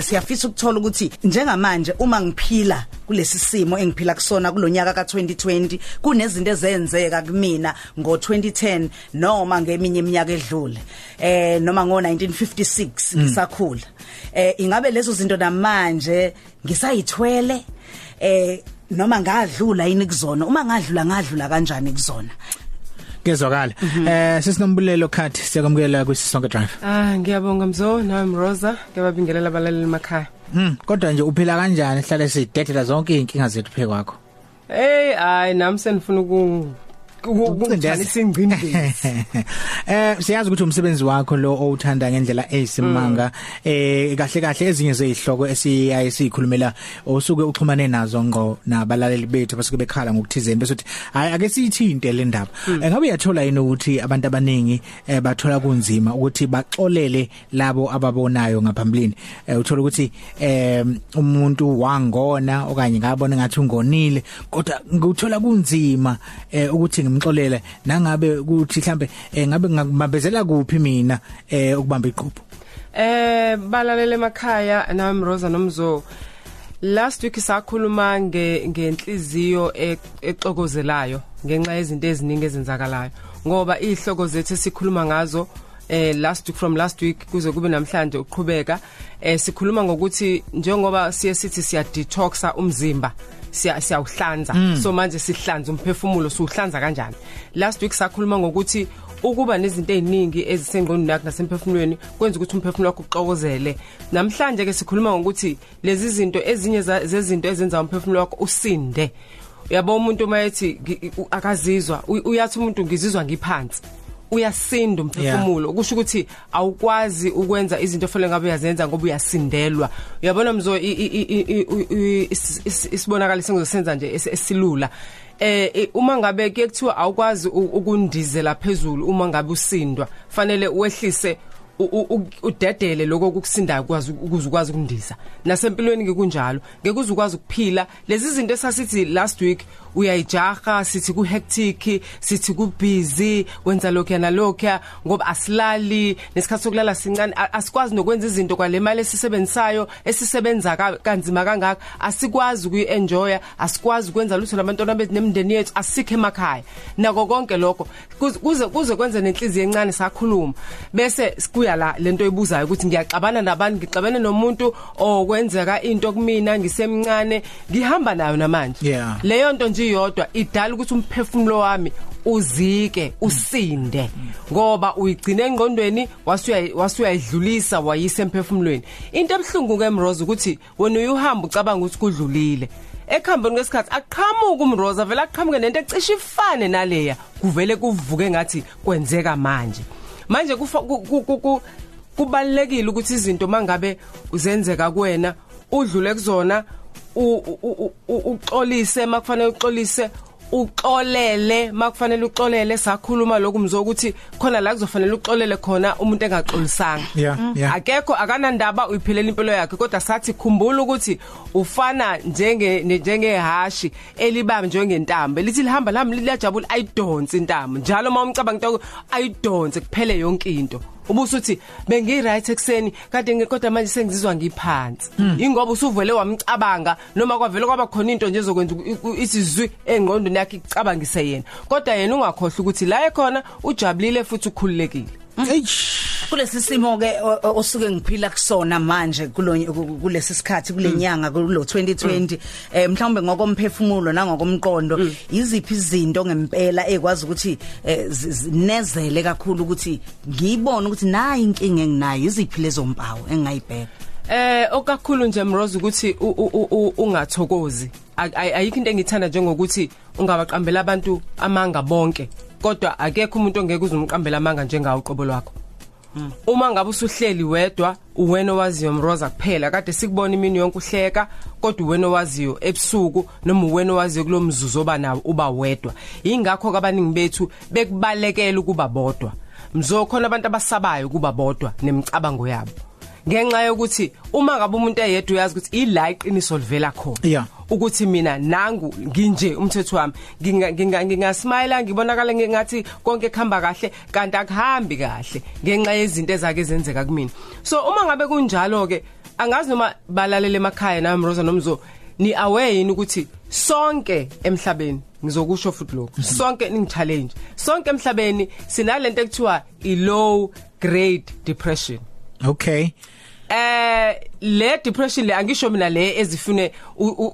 siyafisa ukuthola ukuthi njengamanje uma ngiphila kulesi simo engiphila kusona kulonyaka ka2020 kunezinto ezenzeka kumina ngo2010 noma ngeminye iminyaka edlule eh noma ngo1956 ngisakhula. Eh ingabe lezo zinto namanje ngisayithwele? Eh noma ngadlula yini kuzona? Uma ngadlula ngadlula kanjani kuzona? Kezwakala eh sisinombulelo khathi siyakwamukela kwisisonke drive. Ah ngiyabonga Mzo nami Rosa ngiyababingelela abalaleli emakhaya. mhm kodwa nje uphila kanjani? Hlale sidedela zonke inkinga zethu phe kwakho Hey hayi nami senifuna uku ukungcindezisa ingcindezi. eh siyazi ukuthi umsebenzi wakho lo owuthanda ngendlela eyisimanga eh kahle kahle ezinye zezihloko esiyaye sikhulumela osuke uxhumane nazo ngo nabalaleli bethu basuke bekhala ngokuthizeni bese uthi hayi ake siyithinte le ndaba. Eh, ngabe uyathola yini ukuthi abantu abaningi eh, bathola kunzima ukuthi baxolele labo ababonayo ngaphambilini? Eh, uthola ukuthi eh umuntu wangona okanye ngabona ngathi ungonile kodwa nguthola kunzima eh ukuthi ngimxolele nangabe ukuthi mhlambe eh, ngabe ngabambezela kuphi mina eh ukubamba iqhubho Eh balaleli emakhaya nami Rosa nomzo. Last week sakhuluma nge ngenhliziyo e- exokozelayo ngenxa yezinto eziningi ezenzakalayo. Ngoba ihloko zethu sikhuluma ngazo eh last week from last week kuze kube namhlanje uqhubeka eh sikhuluma ngokuthi njengoba siye sithi siya detoxa umzimba siyawuhlanza. So manje sihlanza umphefumulo siuhlanza kanjani? Last week sakhuluma ngokuthi ukuba nezinto eziningi ezisengqondweni yakho nasemphefumulweni kwenza ukuthi umphefumulo wakho uxokozele namhlanje ke sikhuluma ngokuthi lezi zinto ezinye za- zezinto ezenza umphefumulo wakho usinde. Uyabo umuntu mayethi ngi- u- akazizwa u- uyathi umuntu ngizizwa ngiphansi. Uyasinda umphefumulo. Kusho ukuthi awukwazi ukwenza izinto ofanele ngabe uyazenza ngoba uyasindelwa. Uyabona mzo i- i- i- i- i- i- is- is- isibonakala sengizosenza nje es- esilula. Eh eh, uma ngabe kuye kuthiwa awukwazi u- ukundizela phezulu uma ngabe usindwa fanele wehlise u- u- u- udedele lokho kukusindayo kwazi ukuze ukwazi ukundiza nasempilweni ngikunjalo ngeke uze ukwazi ukuphila. Lezi zinto esasithi last week uyayijaha sithi ku hectic sithi ku busy wenza lokho nalokho ngoba asilali nesikhathi sokulala sincane. A- asikwazi nokwenza izinto kwale mali esisebenzisayo esisebenza ka- kanzima kangaka. Asikwazi ukuyenjoya asikwazi ukwenza lutho labantwana bethu nemndeni yethu asikho emakhaya. Nako konke lokho. Kuze- kuze kuze kwenze nenhliziyo encane sakhuluma. Bese kuya la lento ebuzayo ukuthi ngiyaxabana nabantu ngixabene nomuntu okwenzeka into kumina ngisemncane ngihamba nayo namanje. Yeah. leyo nto nje iyodwa idala ukuthi umphefumulo wami uzike usinde. Ngoba uyigcina engqondweni wasuya wasuyayidlulisa wayisa emphefumulweni. Into ebhlungu ke Mroza ukuthi wena uyuhamba ucabanga ukuthi kudlulile. Ekhambeni kwesikhathi aqhamuka umroza vele aqhamuke nento ecishe ifane naleya. Kuvele kuvuke ngathi kwenzeka manje. Manje kufa- ku- ku- ku- ku- kubalekile ukuthi izinto mangabe uzenzeka kuwena udlule kuzona u- u- u- u- uxolise makufanele uxolise uxolele makufanele uxolele sakhuluma lokhu mzokuthi khona la kuzofanele uxolele khona umuntu engaxolisanga. Yeah, yeah. akekho akanandaba uyiphilela impilo yakhe kodwa sathi khumbula ukuthi ufana njenge njengehashi elibanjwe ngentambo lithi lihamba lami liyajabula ayidonse intambo njalo uma umcabanga into ayidonse kuphele yonke into. Ubusuthi bengi right ekseni kade ngikodwa manje sengizizwa ngiphansi. Ingoba usuvele wamcabanga noma kwavele kwaba khona into nje ezokwenza u- u- isizwi engqondweni yakhe icabangise yena. Kodwa yena ungakhohle ukuthi la ekhona ujabulile futhi ukhululekile. eish kulesi simo ke osuke ngiphila kusona manje kulesi sikhathi kulenyanga kulo 2020 eh mhlawumbe ngokomphefumulo nangokomqondo iziphi izinto ngempela ekwazi ukuthi eh, zinezele kakhulu ukuthi ngiyibone ukuthi nayi inkinga enginayo iziphi lezo mpawu engayibheka Eh okakhulu nje Mrose ukuthi ungathokozi. Ayikho into engithanda njengokuthi ungabaqambela abantu amanga bonke kodwa akekho umuntu ongeke uzumqambela amanga njengawo uqobo lwakho. Uma ngabe usuhleli wedwa uwena owaziyo Mroza kuphela kade sikubona imini yonke uhleka kodwa uwena owaziyo ebusuku noma uwena owaziyo kulomzuzu oba nawo uba wedwa. Ingakho kabaningi bethu bekubalekela ukuba bodwa. Mzokhona abantu abasabayo ukuba bodwa nemicabango yabo. Ngenxa yokuthi uma ngabe umuntu eyedwa uyazi ukuthi ila iqiniso livela khona. Yeah. Ukuthi mina nangu nginje umthetho wami. Nginga nginga- ngingasmile ngibonakala ngathi konke khamba kahle kanti akuhambi kahle ngenxa yezinto ezake zenzeka kumina. So uma ngabe kunjalo ke angazi noma balalele emakhaya nami Rosa nomzo ni aware yini ukuthi sonke emhlabeni ngizokusho futhi lokho sonke ning challenge sonke emhlabeni sinalento ekuthiwa i low grade depression. Okay. Eh le depression le angisho mina le ezifune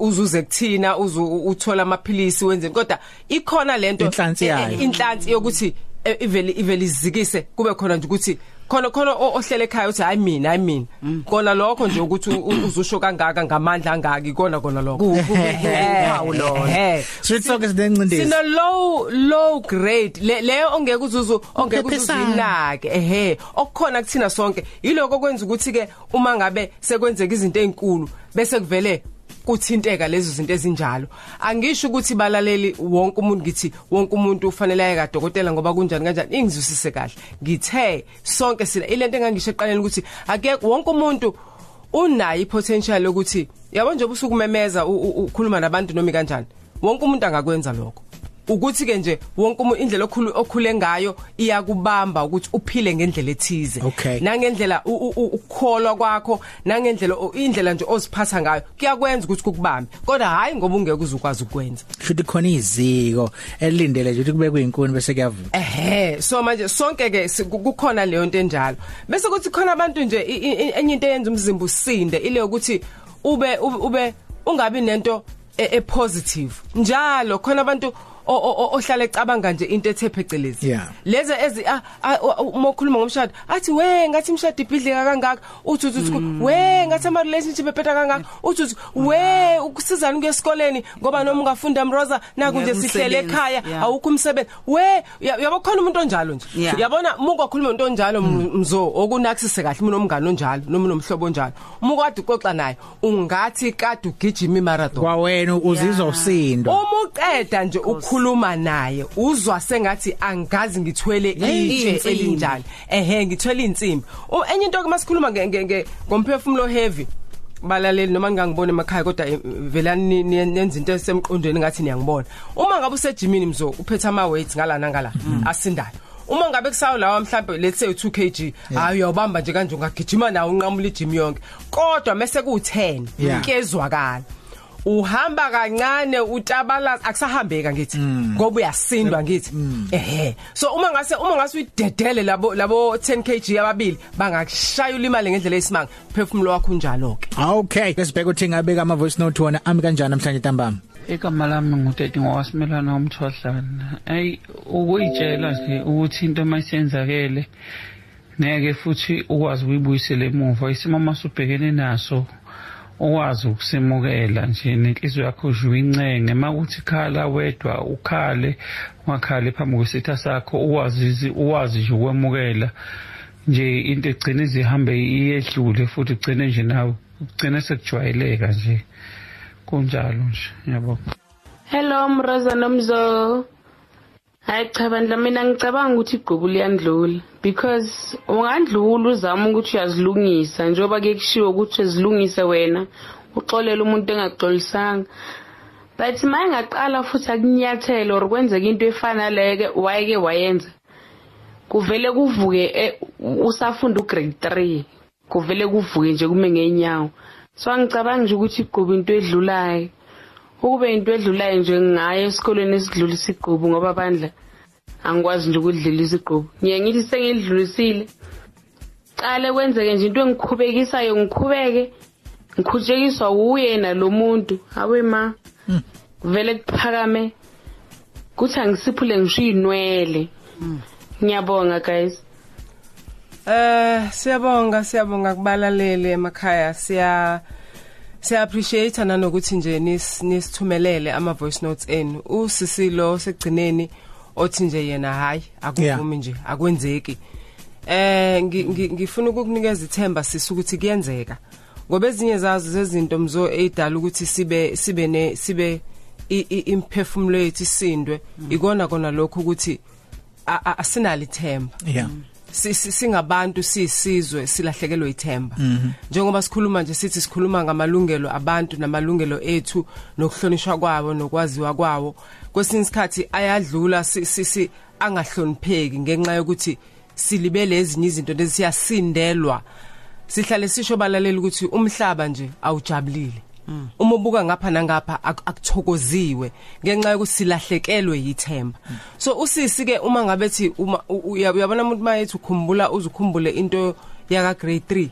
uzuze kuthina uzu uthola amaphilisi wenzeni kodwa ikhona lento Inhlansi yayo. eh, inhlansi yokuthi eh, ivele ivele izikise kube khona nje ukuthi khona khona ohlele ekhaya uthi hayi mina hayi mina. Kona lokho nje ukuthi uzusho kangaka ngamandla angaki kona kona lokho. Uphawu lolo. Eh. Street soccer sinencindezi. sino low low grade. Le leyo ongeke uzuzu ongeke uzuzinake ehe. Okukhona kuthina sonke. Yiloko kwenza ukuthi ke uma ngabe sekwenzeka izinto ezinkulu bese kuvele kuthinteka lezo zinto ezinjalo. Angisho ukuthi balaleli wonke umuntu ngithi wonke umuntu ufanele aye kadokotela ngoba kunjani kanjani? Ingizwisise kahle. Ngithe sonke sila ilento engangisho eqaleni ukuthi akekho wonke umuntu unayo ipotential ukuthi yabo nje ubusukumemeza ukhuluma nabantu noma kanjani wonke umuntu angakwenza lokho. Ukuthi ke nje wonke umuntu indlela okhulu okhule ngayo iyakubamba ukuthi uphile ngendlela ethize. Nangendlela ukukholwa kwakho nangendlela indlela nje oziphatha ngayo kuyakwenza ukuthi kukubambe. Kodwa hayi ngoba ungeke uzukwazi ukwenza. Futhi khona iziko elindele nje ukuthi kube kuyinkuni bese kuyavuka. ehe so manje sonke ke kukhona leyo nto enjalo. Bese kuthi khona abantu nje enye into eyenza umzimba usinde ile ukuthi ube ube- ungabi nento e positive njalo khona abantu ohlala ecabanga nje into ethe phecelezi. Yeah. lezi ezi ah, ah, uma ukhuluma ngomshado athi we ngathi imshado ibhidlika kangaka. Uthi uthi uthi, we ngathi ama relationship ephetha kangaka. Uthi uthi we ukusizana kuyesikoleni ngoba noma ungafunda mroza naku nje Ngeke sihlele umsebenzi, ekhaya yeah. awukho umsebenzi. We ya- yabo khona umuntu onjalo nje. Yeah. yabona muka khuluma into onjalo m- mzo okunakusise kahle mina umngane onjalo noma nomhlobo onjalo muka kade uxoxa naye ungathi kade ugijima imarathon. Kwa wena uzizwa usindwa. uma uqeda nje ukukhuluma naye uzwa sengathi angazi ngithwele itshe elinjani. Ehe ngithwele insimbi. Enye into ke masikhuluma nge- nge- nge- ngomphefumulo heavy balaleli noma ngangibona emakhaya kodwa eh, vela ni- ni- nenza into esemqondweni ngathi niyangibona. Uma ngabe usejimini mzo uphethe ama weights ngala nangala asindayo. Uma ngabe kusayo lawa mhlambe let's say u2 kg hayi uyawubamba nje kanje ungagijima nawo unqamula ijim yonke. Kodwa mase ku10 Yeah. kezwakala. Uhamba kancane utabalaza akusahambeka ngithi ngoba uyasindwa ngithi ehe. So uma ngase uma ngase uyidedele labo labo 10 kg ababili bangakushaya ulimale ngendlela esimanga phefumulo wakho unjalo ke Okay, lesibheka uthi ngabe ama voice note wona ami kanjani namhlanje ntambama. Igama lami nguteti ngowasimelana womthwadlana. Ey ukuyitshela nje ukuthi into mayisenzakele ngeke futhi ukwazi ukuyibuyisela emuva. Isimo masubhekene naso. Ukwazi ukusemukela nje nenhliziyo yakho nje uyincenge makuthi khala wedwa ukhale ungakhali phambi kwesitha sakho ukwazi ukwazi nje ukwemukela. Nje into egcina izihambe iyedlule futhi ugcine nje nawe ugcine sekujwayeleka nje. Kunjalo nje yabo. Hello Mroza Nomzo. Hayi cha bandla mina ngicabanga ukuthi igqubu liyandlula. Because ungandlula uzama ukuthi uyazilungisa. Njengoba ke kushiwo ukuthi uzilungise wena uxolele umuntu engaxolisanga. But maye ngaqala futhi akunyathele or kwenzeka into efana leke wayeke wayenza kuvele kuvuke eh, usafunda ugrade 3 kuvele kuvuke nje kume ngenyawo so angicabanga nje ukuthi igqubu into edlulayo. Ukube into edlulayo nje ngayo esikolweni esidlulisa igqubu ngoba bandla angikwazi nje ukudlulisa igqubu ngiye ngithi sengidlulisile cale kwenzeke nje into engikhubekisayo ngikhubeke ngikhutshekiswa uye nalo muntu. Awe ma vele kuphakame kuthi angisiphule ngisho iy'nwele ngiyabonga guys. Eh siyabonga siyabonga kubalaleli emakhaya. Siya siya appreciate nanokuthi nje nis nisithumelele ama voice notes enu. Usisilo segcineni othi nje yena hayi akuvumi nje akwenzeki. Eh ngi- ngi- ngifuna ukukunikeza ithemba sisi ukuthi kuyenzeka. Ngoba ezinye zazo zezinto mzo edala ukuthi sibe sibe ne sibe imphefumulo yethu isindwe ikona kona lokho ukuthi asinalo ithemba Yeah. si- si- singabantu sisizwe silahlekelwe ithemba. Njengoba sikhuluma nje sithi sikhuluma ngamalungelo abantu namalungelo ethu nokuhlonishwa kwabo nokwaziwa kwawo kwesinye isikhathi ayadlula si- si- si- angahlonipheki ngenxa yokuthi silibele ezinye izinto lezi siyasindelwa. Sihlale sisho balaleli ukuthi umhlaba nje awujabulile. Uma ubuka ngapha nangapha ak- akuthokoziwe ngenxa yokuthi silahlekelwe yithemba. So usisi ke uma ngabe thi uma uyabona umuntu mayethi ukhumbula uzukhumbule into yaka grade 3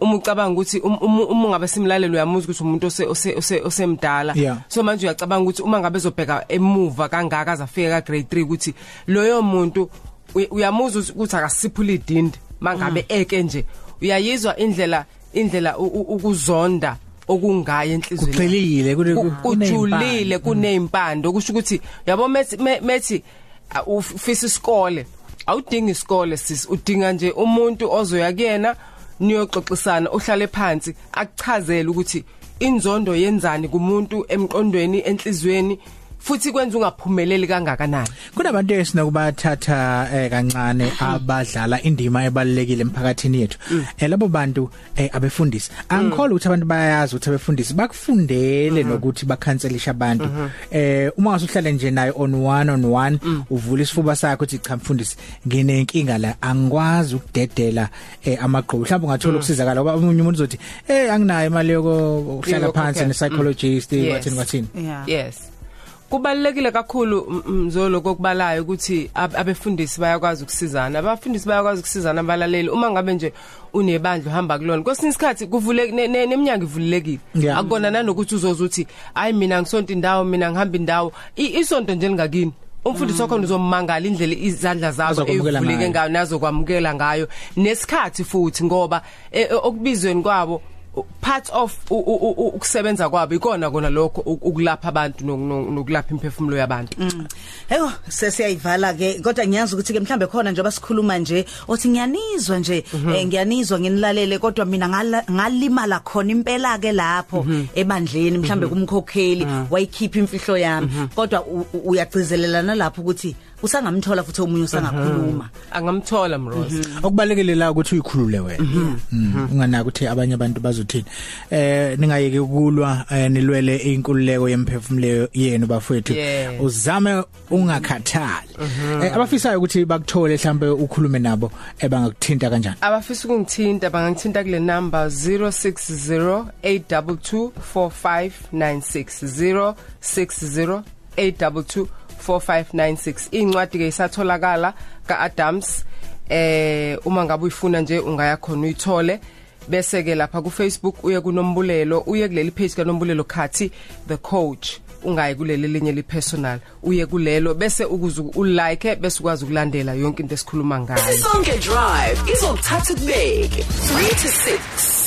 uma ucabanga ukuthi um- um- uma ngabe simlalelo uyamuza ukuthi umuntu ose- ose- ose- osemdala. So manje uyacabanga ukuthi uma ngabe ezobheka emuva kangaka azafika ka grade 3 ukuthi loyo muntu uy- uyamuza ukuthi akasiphula idindi mangabe eke nje uyayizwa indlela indlela ukuzonda. Okungayo enhlizweni. Kugxilile, kune- Ku- kujulile kuney'mpande. kuneyimpande okusho ukuthi yabo methi me- methi ufisa isikole. Awudingi isikole sis. Udinga nje umuntu ozoya kuyena niyoxoxisana ohlale phansi akuchazele ukuthi inzondo yenzani kumuntu emqondweni enhlizweni. Futhi kwenza ungaphumeleli kangakanani? Kunabantu esinokubathatha eh, kancane abadlala indima ebalekile emphakathini yethu. Eh labo bantu eh, abefundisi. Angikholwa ukuthi abantu bayazi ukuthi abefundisi bakufundele nokuthi bakhanselisha abantu. Eh uma ngasuhlale nje naye on one on one uvula isifuba sakho uthi cha mfundisi nginenkinga la. Angikwazi ukudedela eh, amagqubu mhlawumbe ungathola ukusizakala ngoba umunye umuntu uzothi eh anginayo imali yokuhlala phansi ne psychologist Yes. wathini wathini. Yeah. Yes. Kubalekile kakhulu m- mzolo kokubalayo ukuthi ab- abefundisi bayakwazi ukusizana. Abafundisi bayakwazi ukusizana abalaleli uma ngabe nje unebandla uhamba kulona kwesinye isikhathi kuvuleke ne- ne- neminyango ivulekile Yeah. akukona nanokuthi uzoza uthi hayi mina ngisonto indawo mina ngihamba indawo. I- isonto nje lingakini umfundisi wakho uzommangala indlela izandla zabo Azokwamukela evuleke ngayo. ngayo nazokwamukela ngayo. Nesikhathi futhi ngoba eh, eh, okubizweni kwabo u- part of u- u- u- u- ukusebenza kwabo ikona kona lokho u- ukulapha abantu nok- nok- nokulapha imphefumulo yabantu. Heyo sesiyayivala ke kodwa ngiyazi ukuthi ke mhlambe khona njengoba sikhuluma nje othi ngiyanizwa nje eh, ngiyanizwa nginilalele kodwa mina ngala- ngalimala khona impela ke lapho ebandleni mhlambe kumkhokheli wayikhipha imfihlo yami. Kodwa u- u- uyagcizelelana lapho ukuthi usangamthola futhi omunye usangakhuluma angamthola mrose okubalekile la ukuthi uyikhulule wena. Mhm. unganaki ukuthi abanye abantu bazothini. Eh ningayeke ukulwa eh, nilwele inkululeko yemphefumulo yenu bafowethu. Yeah. uzame ungakhathali. Eh, abafisayo ukuthi bakuthole mhlambe ukhulume nabo ebangakuthinta kanjani? Abafisa ukungithinta bangangithinta kule number 0608224596 0608224596 incwadi ke isatholakala kaAdams. Eh uma ngabe uyifuna nje ungaya khona uyithole. Bese ke lapha ku Facebook uye kunombulelo uye kuleli page kanombulelo khathi the coach ungayi kuleli linye li personal uye kulelo bese ukuze ulike bese ukwazi ukulandela yonke into esikhuluma ngayo. Sonke Drive izokuthatha kubeke 3 to 6